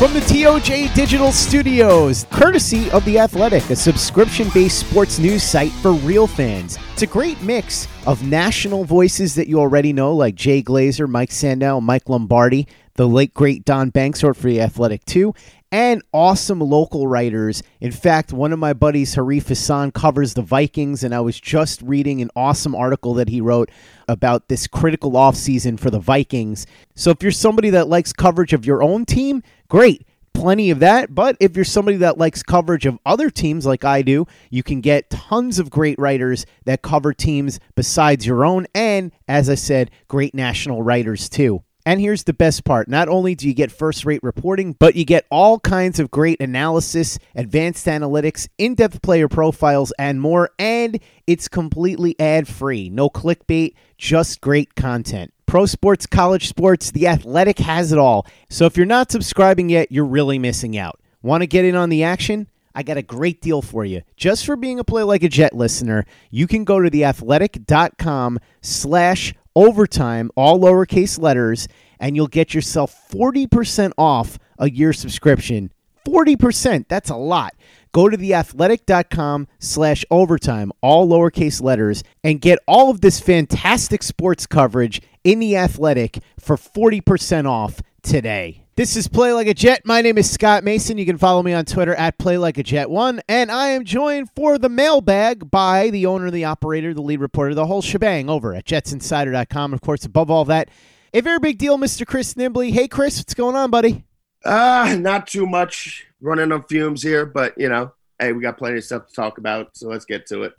From the TOJ Digital Studios, courtesy of The Athletic, a subscription based sports news site for real fans. It's a great mix of national voices that you already know, like Jay Glazer, Mike Sando, Mike Lombardi, the late great Don Banks wrote for The Athletic too, and awesome local writers. In fact, one of my buddies, Arif Hasan, covers the Vikings, and I was just reading an awesome article that he wrote about this critical offseason for the Vikings. So if you're somebody that likes coverage of your own team, great. Plenty of that. But if you're somebody that likes coverage of other teams like I do, you can get tons of great writers that cover teams besides your own. And as I said, great national writers too. And here's the best part not only do you get first rate reporting, but you get all kinds of great analysis, advanced analytics, in depth player profiles, and more. And it's completely ad free. No clickbait, just great content. Pro sports, college sports, the athletic has it all. So if you're not subscribing yet, you're really missing out. Want to get in on the action? I got a great deal for you. Just for being a Play Like a Jet listener, you can go to theathletic.com slash overtime, all lowercase letters, and you'll get yourself 40% off a year subscription. 40%, that's a lot. Go to theathletic.com slash overtime, all lowercase letters, and get all of this fantastic sports coverage in the athletic for 40% off today. This is Play Like a Jet. My name is Scott Mason. You can follow me on Twitter at Play Like a Jet One, and I am joined for the mailbag by the owner, the operator, the lead reporter, the whole shebang over at JetsInsider.com. Of course, above all that, a very big deal, Mr. Chris Nimbley. Hey, Chris, what's going on, buddy? Uh, not too much running on fumes here, but you know, hey, we got plenty of stuff to talk about, so let's get to it.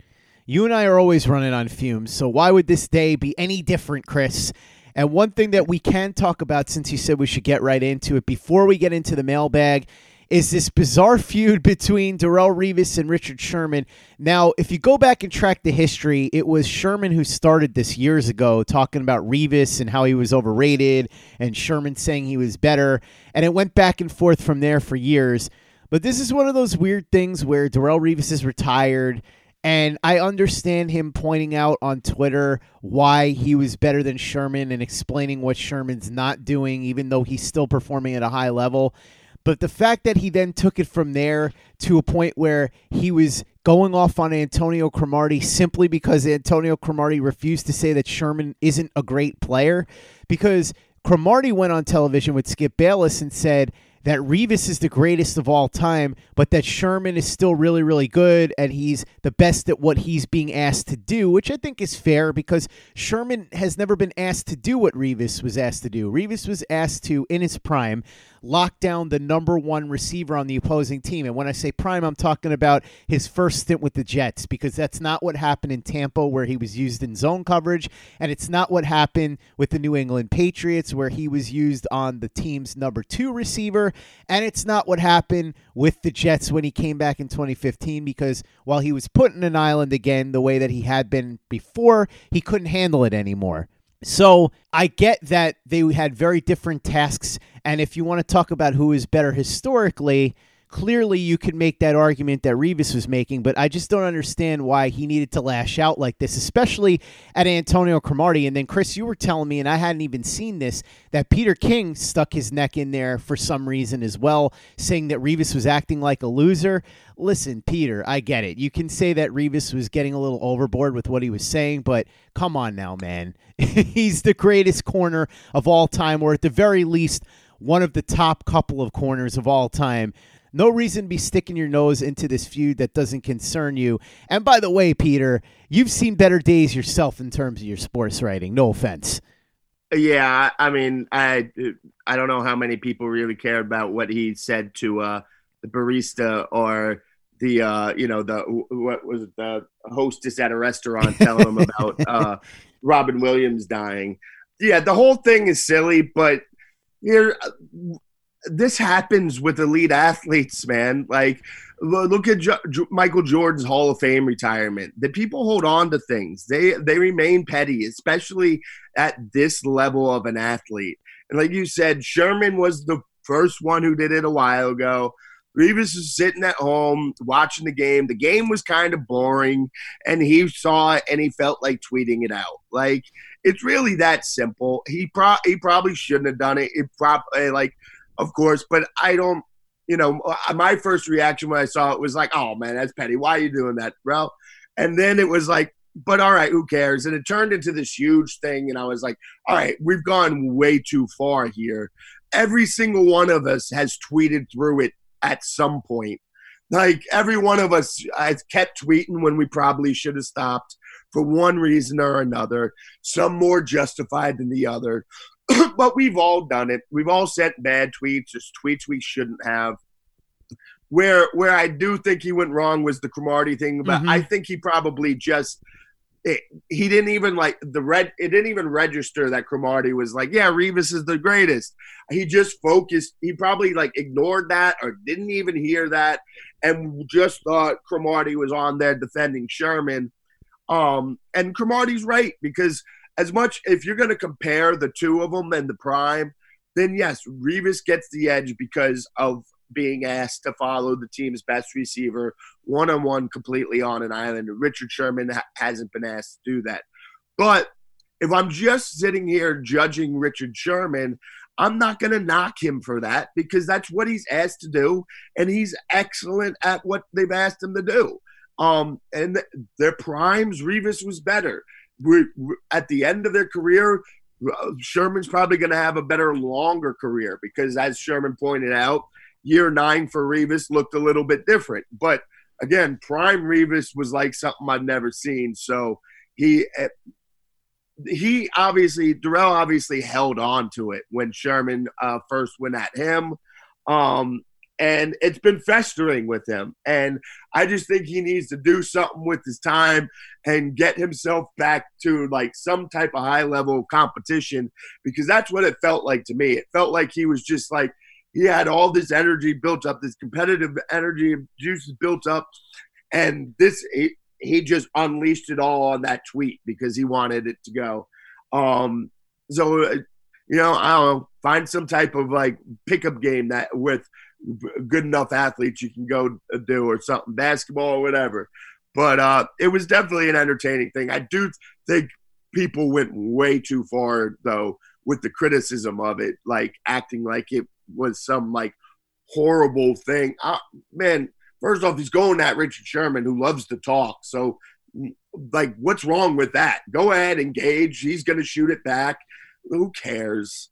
You and I are always running on fumes, so why would this day be any different, Chris? And one thing that we can talk about, since you said we should get right into it, before we get into the mailbag, is this bizarre feud between Darrelle Revis and Richard Sherman. Now, if you go back and track the history, it was Sherman who started this years ago, talking about Revis and how he was overrated, and Sherman saying he was better. And it went back and forth from there for years. But this is one of those weird things where Darrelle Revis is retired. And I understand him pointing out on Twitter why he was better than Sherman and explaining what Sherman's not doing, even though he's still performing at a high level. But the fact that he then took it from there to a point where he was going off on Antonio Cromartie simply because Antonio Cromartie refused to say that Sherman isn't a great player, because Cromartie went on television with Skip Bayless and said that Revis is the greatest of all time, but that Sherman is still really, really good and he's the best at what he's being asked to do, which I think is fair because Sherman has never been asked to do what Revis was asked to do. Revis was asked to, in his prime, lock down the number one receiver on the opposing team. And when I say prime, I'm talking about his first stint with the Jets because that's not what happened in Tampa where he was used in zone coverage. And it's not what happened with the New England Patriots where he was used on the team's number two receiver. And it's not what happened with the Jets when he came back in 2015 because while he was put in an island again the way that he had been before, he couldn't handle it anymore. So I get that they had very different tasks. And if you want to talk about who is better historically, clearly you can make that argument that Revis was making, but I just don't understand why he needed to lash out like this, especially at Antonio Cromartie. And then, Chris, you were telling me, and I hadn't even seen this, that Peter King stuck his neck in there for some reason as well, saying that Revis was acting like a loser. Listen, Peter, I get it. You can say that Revis was getting a little overboard with what he was saying, but come on now, man. He's the greatest corner of all time, or at the very least, one of the top couple of corners of all time. No reason to be sticking your nose into this feud that doesn't concern you. And by the way, Peter, you've seen better days yourself in terms of your sports writing. No offense. Yeah, I mean, I I don't know how many people really care about what he said to uh, the barista or the uh, you know the what was it, the hostess at a restaurant telling him about uh, Robin Williams dying. Yeah, the whole thing is silly, but here this happens with elite athletes, man. Like, look at jo- Michael Jordan's Hall of Fame retirement. The people hold on to things. They they remain petty, especially at this level of an athlete. And like you said, Sherman was the first one who did it a while ago. Revis was sitting at home watching the game. The game was kind of boring, and he saw it and he felt like tweeting it out. Like it's really that simple. He pro he probably shouldn't have done it. It probably eh, like of course. But I don't, you know, uh, my first reaction when I saw it was like, oh man, that's petty. Why are you doing that, bro? And then it was like, but all right, who cares? And it turned into this huge thing. And I was like, all right, we've gone way too far here. Every single one of us has tweeted through it at some point. Like every one of us has kept tweeting when we probably should have stopped for one reason or another, some more justified than the other. but we've all done it. We've all sent bad tweets, just tweets we shouldn't have. Where where I do think he went wrong was the Cromartie thing, but mm-hmm. I think he probably just it, he didn't even like the red. It didn't even register that Cromartie was like, yeah, Revis is the greatest. He just focused. He probably like ignored that or didn't even hear that, and just thought Cromartie was on there defending Sherman. Um, and Cromartie's right because as much if you're going to compare the two of them and the prime, then yes, Revis gets the edge because of being asked to follow the team's best receiver one on one completely on an island. Richard Sherman ha- hasn't been asked to do that. But if I'm just sitting here judging Richard Sherman, I'm not going to knock him for that because that's what he's asked to do, and he's excellent at what they've asked him to do. Um, and th- their primes, Revis was better we're at the end of their career, uh, Sherman's probably going to have a better, longer career because, as Sherman pointed out, year nine for Revis looked a little bit different. But again, prime Revis was like something I've never seen. So he eh, he obviously Darrelle obviously held on to it when Sherman uh, first went at him. Um, and it's been festering with him. And I just think he needs to do something with his time and get himself back to like some type of high level competition because that's what it felt like to me. It felt like he was just like he had all this energy built up, this competitive energy juices built up, and this he, he just unleashed it all on that tweet because he wanted it to go. Um, so uh, you know, I don't know, find some type of like pickup game that with good enough athletes you can go do or something, basketball or whatever. But uh, it was definitely an entertaining thing. I do think people went way too far though with the criticism of it, like acting like it was some like horrible thing. Uh, man, first off, he's going at Richard Sherman, who loves to talk. So, like, what's wrong with that? Go ahead, engage. He's going to shoot it back. Who cares?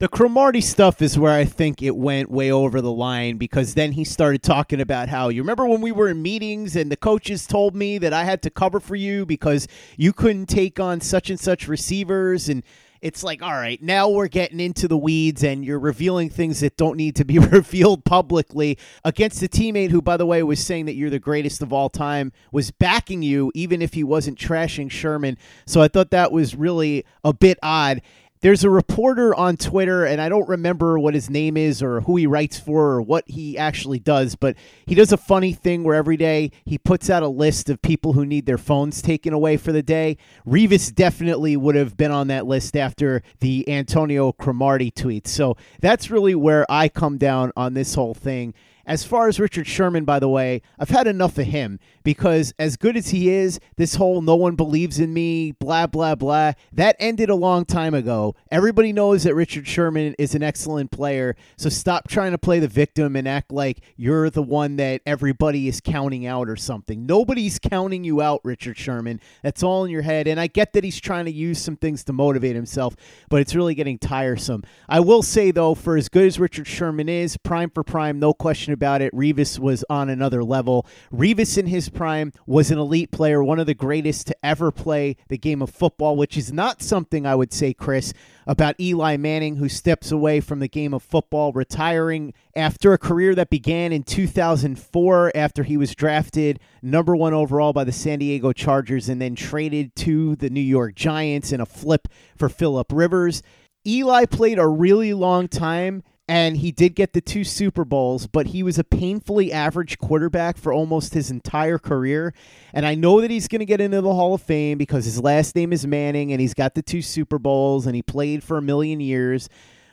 The Cromartie stuff is where I think it went way over the line because then he started talking about how you remember when we were in meetings and the coaches told me that I had to cover for you because you couldn't take on such and such receivers? And it's like all right now we're getting into the weeds and you're revealing things that don't need to be revealed publicly against a teammate who by the way was saying that you're the greatest of all time was backing you even if he wasn't trashing Sherman. So I thought that was really a bit odd there's a reporter on Twitter, and I don't remember what his name is or who he writes for or what he actually does, but he does a funny thing where every day he puts out a list of people who need their phones taken away for the day. Revis definitely would have been on that list after the Antonio Cromartie tweet. So that's really where I come down on this whole thing. As far as Richard Sherman, by the way, I've had enough of him because as good as he is, this whole no one believes in me, blah, blah, blah, that ended a long time ago. Everybody knows that Richard Sherman is an excellent player. So stop trying to play the victim and act like you're the one that everybody is counting out or something. Nobody's counting you out, Richard Sherman. That's all in your head. And I get that he's trying to use some things to motivate himself, but it's really getting tiresome. I will say, though, for as good as Richard Sherman is, prime for prime, no question about it, Revis was on another level. Revis in his prime was an elite player, one of the greatest to ever play the game of football, which is not something I would say, Chris, about Eli Manning, who steps away from the game of football, retiring after a career that began in 2004 after he was drafted number one overall by the San Diego Chargers and then traded to the New York Giants in a flip for Philip Rivers. Eli played a really long time and he did get the two Super Bowls, but he was a painfully average quarterback for almost his entire career. And I know that he's going to get into the Hall of Fame because his last name is Manning and he's got the two Super Bowls and he played for a million years.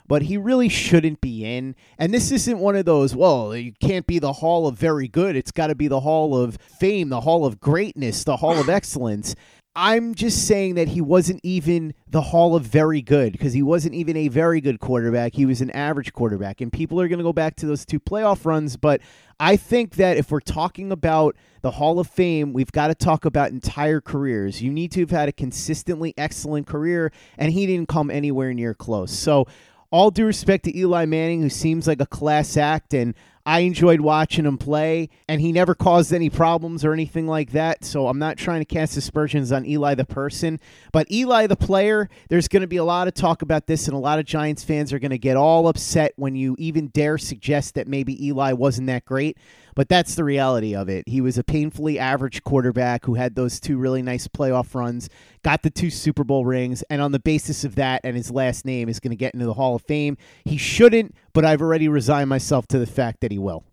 But he really shouldn't be in. And this isn't one of those, well, you can't be the Hall of Very Good. It's got to be the Hall of Fame, the Hall of Greatness, the Hall of Excellence. I'm just saying that he wasn't even the Hall of Very Good because he wasn't even a very good quarterback. He was an average quarterback. And people are going to go back to those two playoff runs. But I think that if we're talking about the Hall of Fame, we've got to talk about entire careers. You need to have had a consistently excellent career, and he didn't come anywhere near close. So, all due respect to Eli Manning, who seems like a class act, and I enjoyed watching him play, and he never caused any problems or anything like that. So I'm not trying to cast aspersions on Eli the person, but Eli the player, there's going to be a lot of talk about this, and a lot of Giants fans are going to get all upset when you even dare suggest that maybe Eli wasn't that great. But that's the reality of it. He was a painfully average quarterback who had those two really nice playoff runs, got the two Super Bowl rings, and on the basis of that and his last name is going to get into the Hall of Fame. He shouldn't, but I've already resigned myself to the fact that he will.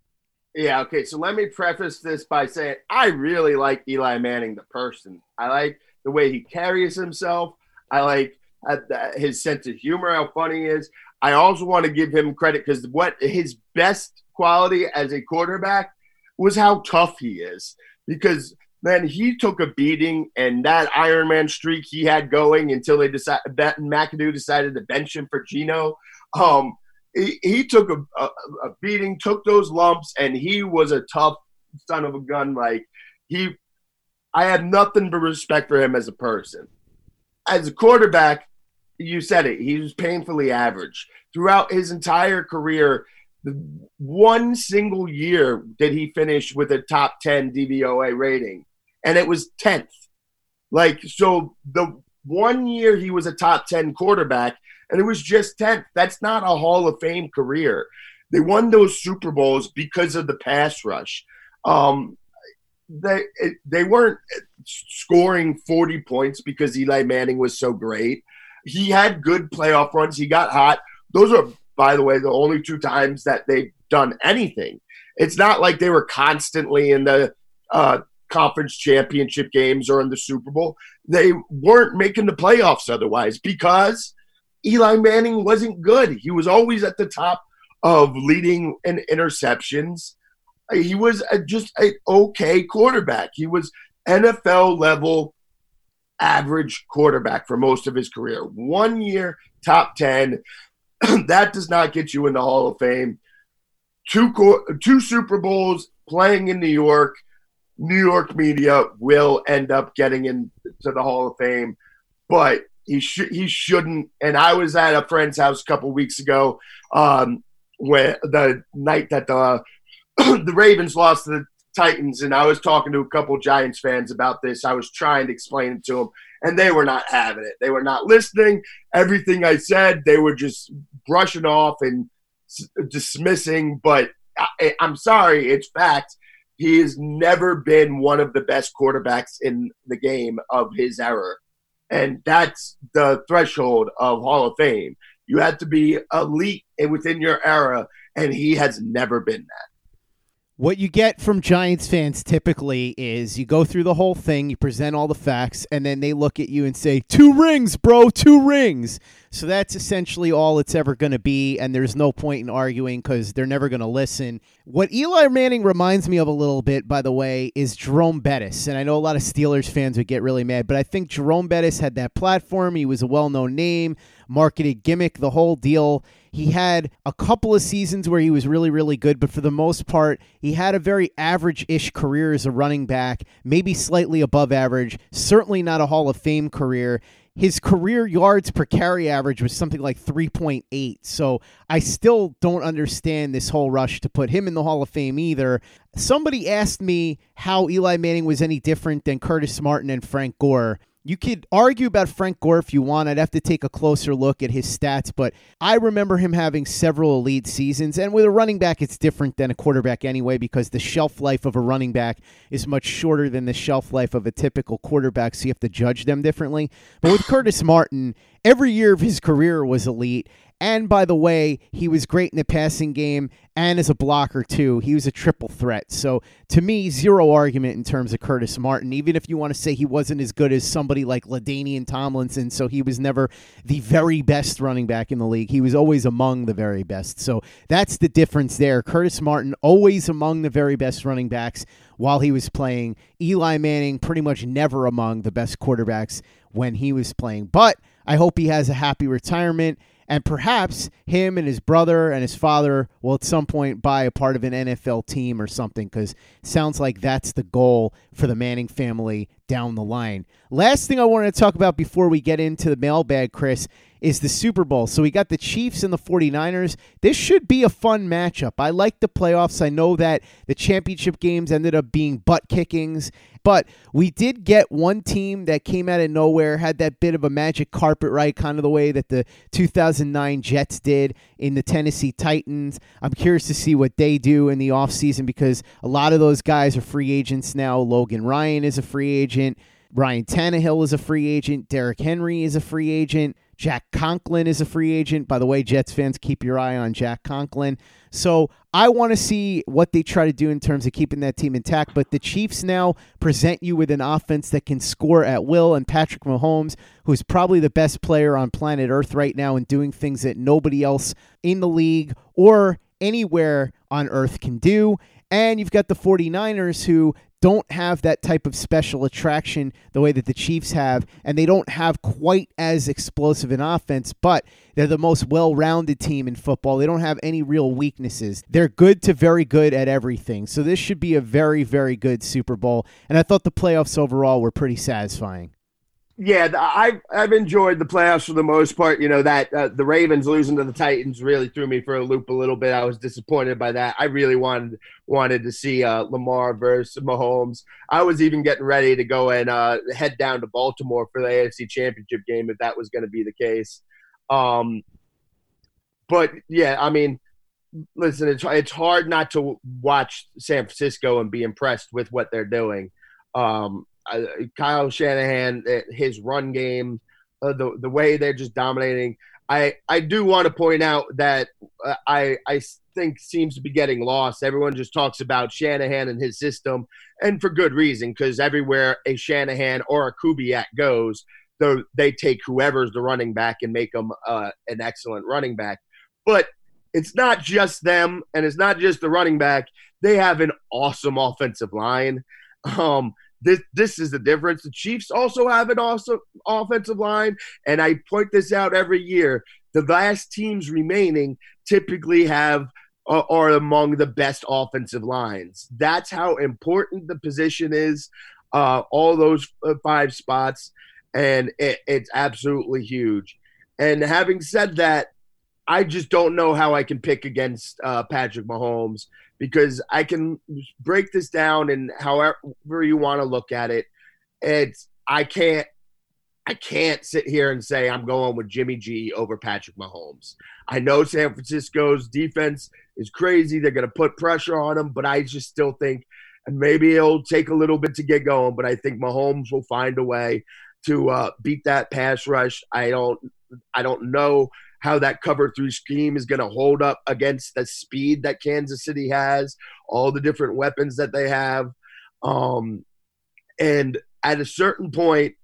Yeah, okay. So let me preface this by saying I really like Eli Manning, the person. I like the way he carries himself. I like uh, his sense of humor, how funny he is. I also want to give him credit because what his best quality as a quarterback was how tough he is. Because man, he took a beating, and that Iron Man streak he had going until they decided that McAdoo decided to bench him for Geno. Um, he, he took a, a, a beating, took those lumps, and he was a tough son of a gun. Like he, I had nothing but respect for him as a person. As a quarterback, you said it. He was painfully average throughout his entire career The one single year did he finish with a top 10 DVOA rating, and it was 10th. Like, so the one year he was a top 10 quarterback, and it was just 10th. That's not a Hall of Fame career. They won those Super Bowls because of the pass rush. Um, they they weren't scoring 40 points because Eli Manning was so great. He had good playoff runs. He got hot. Those are by the way, the only two times that they've done anything. It's not like they were constantly in the uh, conference championship games or in the Super Bowl. They weren't making the playoffs otherwise because Eli Manning wasn't good. He was always at the top of leading in interceptions. He was a, just an okay quarterback. He was NFL level average quarterback for most of his career. One year, top 10. that does not get you in the Hall of Fame. Two two Super Bowls playing in New York. New York media will end up getting into the Hall of Fame, but he should he shouldn't. And I was at a friend's house a couple weeks ago, um, when the night that the the Ravens lost to the Titans, and I was talking to a couple Giants fans about this. I was trying to explain it to them, and they were not having it. They were not listening. Everything I said, they were just brushing off and s- dismissing. But I, I'm sorry, it's fact. He has never been one of the best quarterbacks in the game of his era. And that's the threshold of Hall of Fame. You have to be elite within your era, and he has never been that. What you get from Giants fans typically is you go through the whole thing, you present all the facts, and then they look at you and say, Two rings, bro, two rings. So that's essentially all it's ever going to be, and there's no point in arguing because they're never going to listen. What Eli Manning reminds me of a little bit, by the way, is Jerome Bettis. And I know a lot of Steelers fans would get really mad, but I think Jerome Bettis had that platform. He was a well known name, marketed gimmick, the whole deal. He had a couple of seasons where he was really, really good, but for the most part, he had a very average ish career as a running back, maybe slightly above average, certainly not a Hall of Fame career his career yards per carry average was something like 3.8. So I still don't understand this whole rush to put him in the Hall of Fame either. Somebody asked me how Eli Manning was any different than Curtis Martin and Frank Gore. You could argue about Frank Gore if you want. I'd have to take a closer look at his stats, but I remember him having several elite seasons. And with a running back, it's different than a quarterback anyway, because the shelf life of a running back is much shorter than the shelf life of a typical quarterback, so you have to judge them differently. But with Curtis Martin, every year of his career was elite. And by the way, he was great in the passing game and as a blocker, too. He was a triple threat. So to me, zero argument in terms of Curtis Martin, even if you want to say he wasn't as good as somebody like LaDainian Tomlinson. So he was never the very best running back in the league. He was always among the very best. So that's the difference there. Curtis Martin, always among the very best running backs while he was playing. Eli Manning, pretty much never among the best quarterbacks when he was playing. But I hope he has a happy retirement and perhaps him and his brother and his father will at some point buy a part of an NFL team or something because sounds like that's the goal for the Manning family down the line. Last thing I wanted to talk about before we get into the mailbag, Chris, is the Super Bowl. So we got the Chiefs and the 49ers. This should be a fun matchup. I like the playoffs. I know that the championship games ended up being butt kickings, but we did get one team that came out of nowhere, had that bit of a magic carpet right, kind of the way that the 2009 Jets did in the Tennessee Titans. I'm curious to see what they do in the offseason because a lot of those guys are free agents now. Logan Ryan is a free agent. Ryan Tannehill is a free agent. Derrick Henry is a free agent. Jack Conklin is a free agent. By the way, Jets fans, keep your eye on Jack Conklin. So I want to see what they try to do in terms of keeping that team intact. But the Chiefs now present you with an offense that can score at will, and Patrick Mahomes, who's probably the best player on planet Earth right now and doing things that nobody else in the league or anywhere on earth can do. And you've got the 49ers who don't have that type of special attraction the way that the Chiefs have, and they don't have quite as explosive an offense, but they're the most well rounded team in football. They don't have any real weaknesses. They're good to very good at everything. So this should be a very, very good Super Bowl. And I thought the playoffs overall were pretty satisfying yeah, I've I've enjoyed the playoffs for the most part. You know that uh, the Ravens losing to the Titans really threw me for a loop a little bit. I was disappointed by that. I really wanted wanted to see uh, Lamar versus Mahomes. I was even getting ready to go and uh, head down to Baltimore for the AFC Championship game if that was going to be the case. Um, but yeah, I mean, listen, it's it's hard not to watch San Francisco and be impressed with what they're doing. Um, uh, Kyle Shanahan, uh, his run game, uh, the the way they're just dominating. I I do want to point out that uh, I I think seems to be getting lost. Everyone just talks about Shanahan and his system, and for good reason, because everywhere a Shanahan or a Kubiak goes, though they take whoever's the running back and make them uh, an excellent running back. But it's not just them, and it's not just the running back. They have an awesome offensive line. Um, this this is the difference. The Chiefs also have an awesome offensive line, and I point this out every year. The last teams remaining typically have uh, are among the best offensive lines. That's how important the position is. Uh, all those uh, five spots, and it, it's absolutely huge. And having said that, I just don't know how I can pick against uh, Patrick Mahomes because I can break this down and however you want to look at it. It's I can't I can't sit here and say I'm going with Jimmy G over Patrick Mahomes. I know San Francisco's defense is crazy. They're going to put pressure on him, but I just still think, and maybe it'll take a little bit to get going, but I think Mahomes will find a way to uh, beat that pass rush. I don't, I don't know how that cover three scheme is going to hold up against the speed that Kansas City has, all the different weapons that they have. Um, and at a certain point,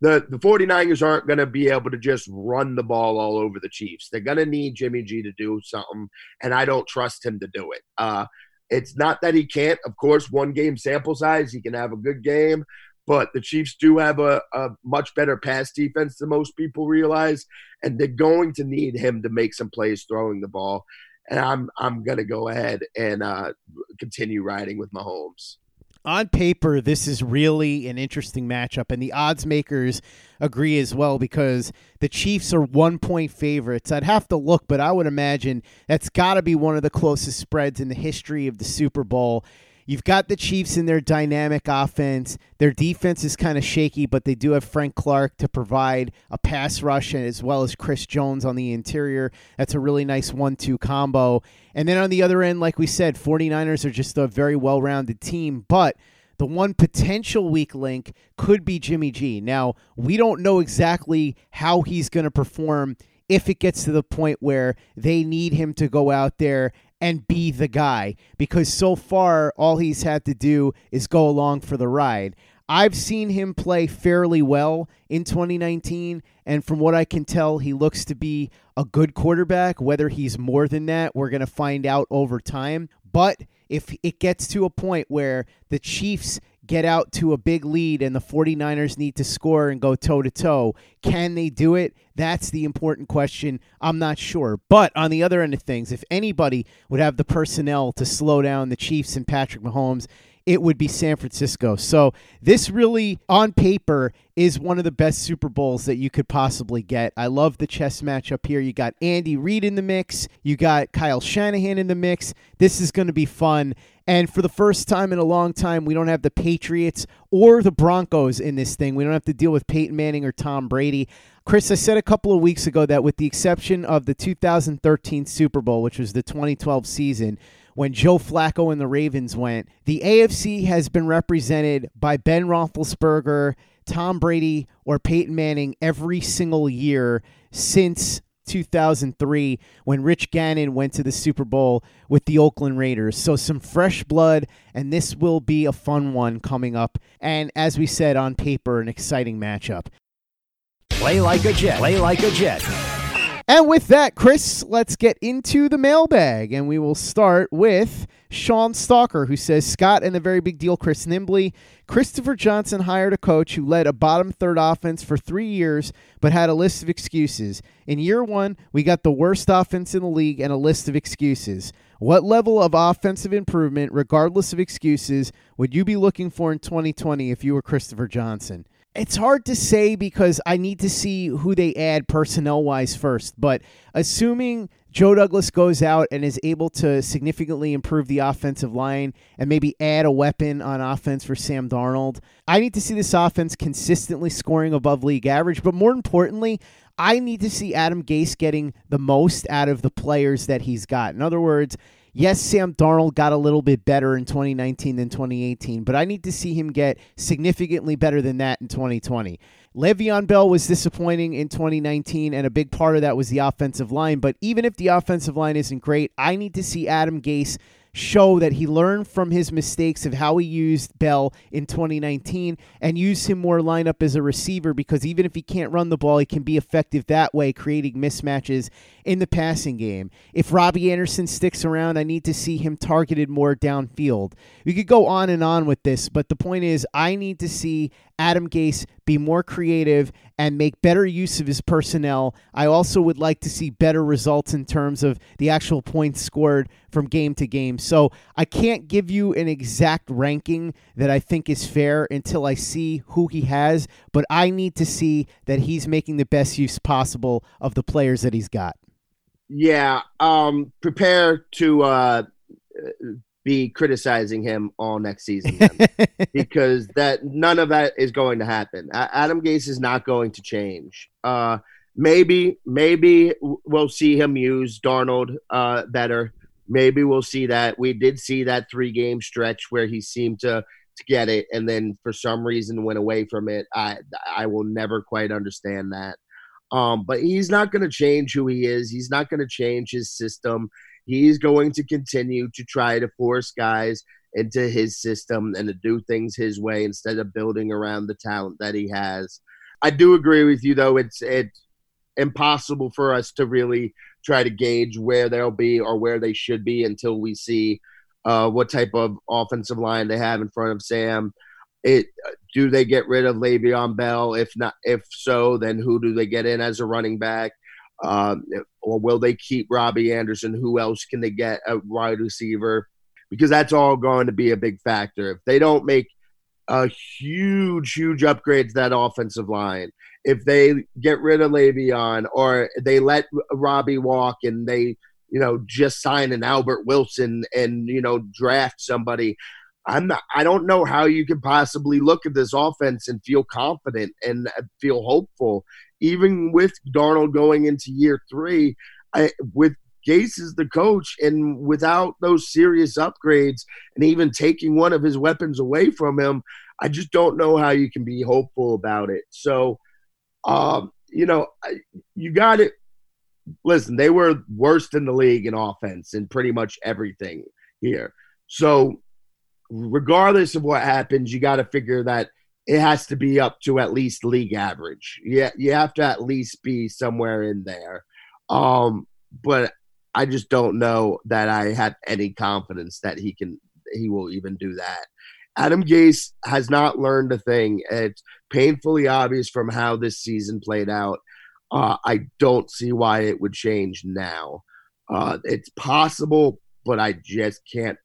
the, the 49ers aren't going to be able to just run the ball all over the Chiefs. They're going to need Jimmy G to do something, and I don't trust him to do it. Uh, it's not that he can't. Of course, one game sample size, he can have a good game, but the Chiefs do have a, a much better pass defense than most people realize, and they're going to need him to make some plays throwing the ball. And I'm I'm gonna go ahead and uh, continue riding with Mahomes on paper, this is really an interesting matchup, and the odds makers agree as well because the Chiefs are one point favorites. I'd have to look, but I would imagine that's got to be one of the closest spreads in the history of the Super Bowl. You've got the Chiefs in their dynamic offense. Their defense is kind of shaky, but they do have Frank Clark to provide a pass rush as well as Chris Jones on the interior. That's a really nice one two combo. And then on the other end, like we said, 49ers are just a very well rounded team, but the one potential weak link could be Jimmy G. Now, we don't know exactly how he's going to perform if it gets to the point where they need him to go out there and be the guy because so far all he's had to do is go along for the ride. I've seen him play fairly well in 2019, and from what I can tell, he looks to be a good quarterback. Whether he's more than that, we're going to find out over time. But if it gets to a point where the Chiefs get out to a big lead and the 49ers need to score and go toe to toe. Can they do it? That's the important question. I'm not sure. But on the other end of things, if anybody would have the personnel to slow down the Chiefs and Patrick Mahomes, it would be San Francisco. So this really, on paper, is one of the best Super Bowls that you could possibly get. I love the chess matchup here. You got Andy Reid in the mix, you got Kyle Shanahan in the mix. This is going to be fun. And for the first time in a long time, we don't have the Patriots or the Broncos in this thing. We don't have to deal with Peyton Manning or Tom Brady. Chris, I said a couple of weeks ago that with the exception of the 2013 Super Bowl, which was the 2012 season, when Joe Flacco and the Ravens went, the AFC has been represented by Ben Roethlisberger, Tom Brady, or Peyton Manning every single year since 2003 when Rich Gannon went to the Super Bowl with the Oakland Raiders. So some fresh blood, and this will be a fun one coming up. And as we said on paper, an exciting matchup. Play like a Jet. Play like a Jet. And with that, Chris, let's get into the mailbag. And we will start with Sean Stalker, who says Scott and the very big deal, Chris Nimbley. Christopher Johnson hired a coach who led a bottom third offense for three years, but had a list of excuses. In year one, we got the worst offense in the league and a list of excuses. What level of offensive improvement, regardless of excuses, would you be looking for in 2020 if you were Christopher Johnson? It's hard to say because I need to see who they add personnel wise first. But assuming Joe Douglas goes out and is able to significantly improve the offensive line and maybe add a weapon on offense for Sam Darnold, I need to see this offense consistently scoring above league average. But more importantly, I need to see Adam Gase getting the most out of the players that he's got. In other words, Yes, Sam Darnold got a little bit better in 2019 than 2018, but I need to see him get significantly better than that in 2020. Le'Veon Bell was disappointing in 2019, and a big part of that was the offensive line. But even if the offensive line isn't great, I need to see Adam Gase show that he learned from his mistakes of how he used Bell in 2019 and use him more lineup as a receiver because even if he can't run the ball, he can be effective that way, creating mismatches in the passing game. If Robbie Anderson sticks around, I need to see him targeted more downfield. We could go on and on with this, but the point is, I need to see Adam Gase be more creative and make better use of his personnel. I also would like to see better results in terms of the actual points scored from game to game. So I can't give you an exact ranking that I think is fair until I see who he has, but I need to see that he's making the best use possible of the players that he's got. Yeah, um, prepare to uh, be criticizing him all next season because that none of that is going to happen. Adam Gase is not going to change. Uh, maybe, maybe we'll see him use Darnold uh, better. Maybe we'll see that. We did see that three game stretch where he seemed to to get it, and then for some reason went away from it. I I will never quite understand that. Um, but he's not going to change who he is. He's not going to change his system. He's going to continue to try to force guys into his system and to do things his way instead of building around the talent that he has. I do agree with you though. It's it's impossible for us to really try to gauge where they'll be or where they should be until we see uh, what type of offensive line they have in front of Sam. It do they get rid of Le'Veon Bell? If not, if so, then who do they get in as a running back? Um, or will they keep Robbie Anderson? Who else can they get a wide receiver? Because that's all going to be a big factor. If they don't make a huge, huge upgrade to that offensive line, if they get rid of Le'Veon or they let Robbie walk and they, you know, just sign an Albert Wilson and, you know, draft somebody, I'm not, I don't know how you can possibly look at this offense and feel confident and feel hopeful. Even with Darnold going into year three, I, with Gase is the coach, and without those serious upgrades and even taking one of his weapons away from him, I just don't know how you can be hopeful about it. So, um, you know, you got it. Listen, they were worst in the league in offense in pretty much everything here. So, regardless of what happens, you got to figure that it has to be up to at least league average. Yeah, you have to at least be somewhere in there. Um, but I just don't know that I have any confidence that he can he will even do that. Adam Gase has not learned a thing. It's painfully obvious from how this season played out. Uh, I don't see why it would change now. Uh, it's possible, but I just can't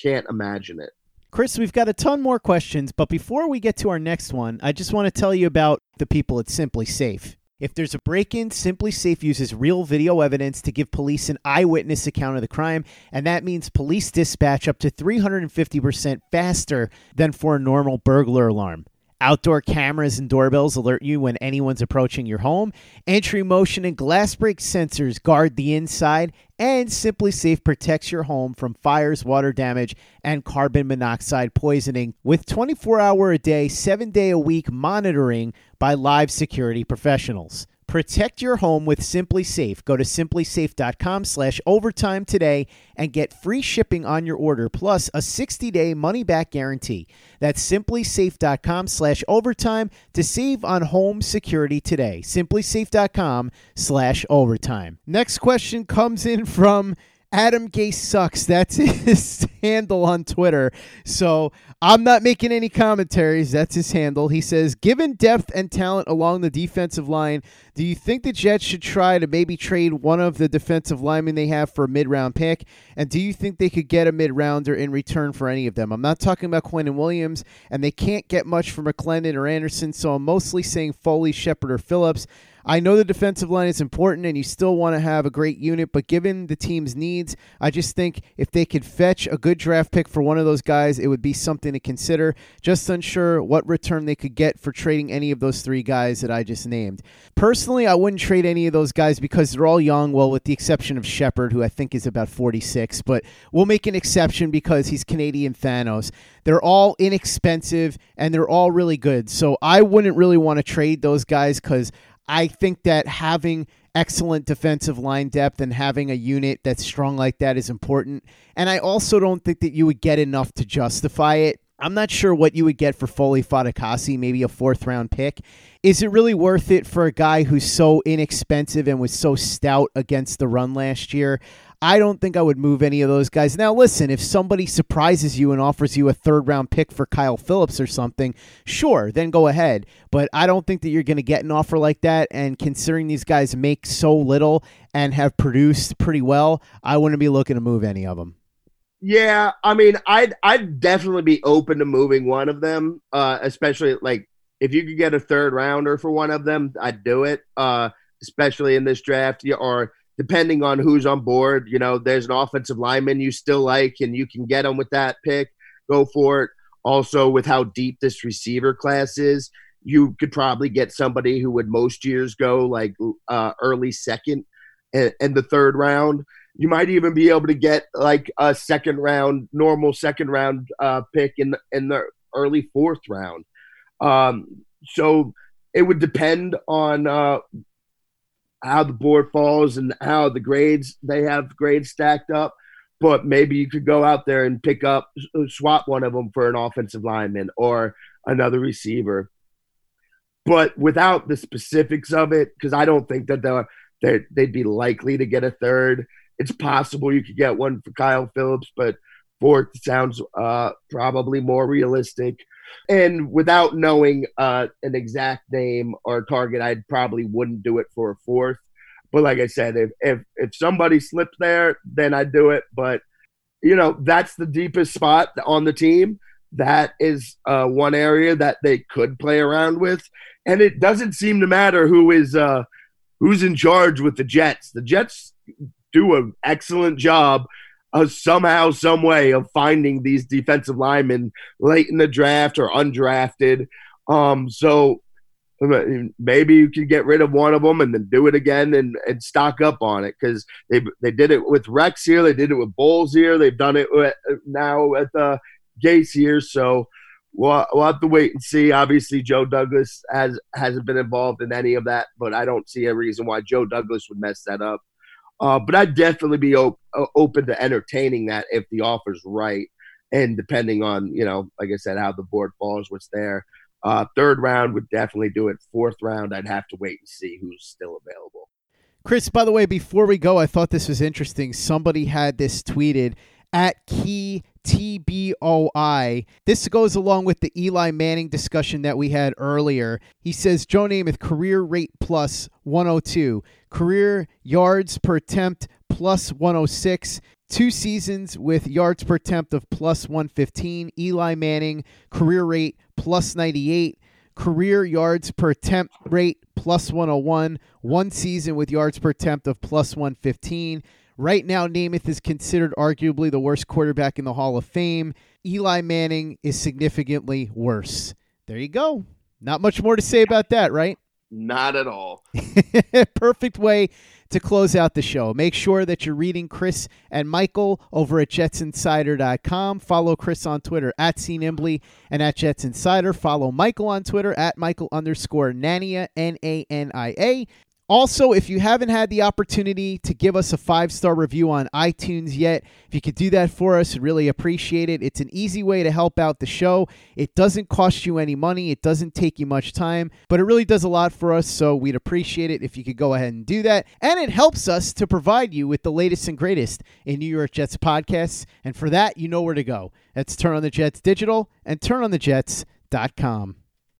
can't imagine it. Chris, we've got a ton more questions, but before we get to our next one, I just want to tell you about the people at SimpliSafe. If there's a break in, SimpliSafe uses real video evidence to give police an eyewitness account of the crime, and that means police dispatch up to 350% faster than for a normal burglar alarm. Outdoor cameras and doorbells alert you when anyone's approaching your home. Entry motion and glass break sensors guard the inside, and SimpliSafe protects your home from fires, water damage, and carbon monoxide poisoning with 24 hour a day, 7 day a week monitoring by live security professionals. Protect your home with SimpliSafe. Go to simplisafe.com/slash/overtime today and get free shipping on your order plus a 60-day money-back guarantee. That's simplisafe.com/slash/overtime to save on home security today. Simplisafe.com/slash/overtime. Next question comes in from Adam Gase sucks. That's his handle on Twitter. So I'm not making any commentaries. That's his handle. He says, given depth and talent along the defensive line, do you think the Jets should try to maybe trade one of the defensive linemen they have for a mid round pick? And do you think they could get a mid rounder in return for any of them? I'm not talking about Quinnen Williams, and they can't get much from McLendon or Anderson, so I'm mostly saying Foley, Shepherd, or Phillips. I know the defensive line is important and you still want to have a great unit, but given the team's needs, I just think if they could fetch a good draft pick for one of those guys, it would be something to consider. Just unsure what return they could get for trading any of those three guys that I just named. Personally, I wouldn't trade any of those guys because they're all young, well, with the exception of Shepherd, who I think is about 46, but we'll make an exception because he's Canadian Thanos. They're all inexpensive and they're all really good. So I wouldn't really want to trade those guys because I think that having excellent defensive line depth and having a unit that's strong like that is important. And I also don't think that you would get enough to justify it. I'm not sure what you would get for Foley Fatukasi, maybe a fourth round pick. Is it really worth it for a guy who's so inexpensive and was so stout against the run last year? I don't think I would move any of those guys. Now, listen, if somebody surprises you and offers you a third round pick for Kyle Phillips or something, sure, then go ahead. But I don't think that you're going to get an offer like that. And considering these guys make so little and have produced pretty well, I wouldn't be looking to move any of them. Yeah, I mean, I'd I'd definitely be open to moving one of them, uh, especially like if you could get a third rounder for one of them, I'd do it. Uh, especially in this draft, or depending on who's on board, you know, there's an offensive lineman you still like and you can get him with that pick, go for it. Also, with how deep this receiver class is, you could probably get somebody who would most years go like uh, early second and, and the third round. You might even be able to get like a second round, normal second round uh, pick in in the early fourth round. Um, so it would depend on uh, how the board falls and how the grades they have grades stacked up. But maybe you could go out there and pick up, uh, swap one of them for an offensive lineman or another receiver. But without the specifics of it, because I don't think that they're, they're, they'd be likely to get a third. It's possible you could get one for Kyle Phillips, but fourth sounds uh, probably more realistic. And without knowing uh, an exact name or target, I probably wouldn't do it for a fourth. But like I said, if if if somebody slips there, then I'd do it. But you know, that's the deepest spot on the team. That is uh, one area that they could play around with, and it doesn't seem to matter who is uh, who's in charge with the Jets. The Jets do an excellent job uh, somehow, some way of finding these defensive linemen late in the draft or undrafted. Um, so maybe you can get rid of one of them and then do it again and, and stock up on it because they they did it with Rex here, they did it with Bowles here, they've done it with, now at the Gase here. So we'll, we'll have to wait and see. Obviously, Joe Douglas has hasn't been involved in any of that, but I don't see a reason why Joe Douglas would mess that up. Uh, but I'd definitely be op- uh, open to entertaining that if the offer's right, and depending on you know, like I said, how the board falls, what's there. Uh, third round would definitely do it. Fourth round, I'd have to wait and see who's still available. Chris, by the way, before we go, I thought this was interesting. Somebody had this tweeted at Key TBOI. This goes along with the Eli Manning discussion that we had earlier. He says Joe Namath career rate plus 102, career yards per attempt plus 106, two seasons with yards per attempt of plus 115. Eli Manning career rate plus 98, career yards per attempt rate plus 101, one season with yards per attempt of plus 115. Right now, Namath is considered arguably the worst quarterback in the Hall of Fame. Eli Manning is significantly worse. There you go. Not much more to say about that, right? Not at all. Perfect way to close out the show. Make sure that you're reading Chris and Michael over at jetsinsider.com. Follow Chris on Twitter at CNimbly and at Jets Insider. Follow Michael on Twitter at Michael underscore Nania, N A N I A. Also, if you haven't had the opportunity to give us a five star review on iTunes yet, if you could do that for us, really appreciate it. It's an easy way to help out the show. It doesn't cost you any money, it doesn't take you much time, but it really does a lot for us. So we'd appreciate it if you could go ahead and do that. And it helps us to provide you with the latest and greatest in New York Jets podcasts. And for that, you know where to go. That's Turn on the Jets Digital and turnonthejets.com.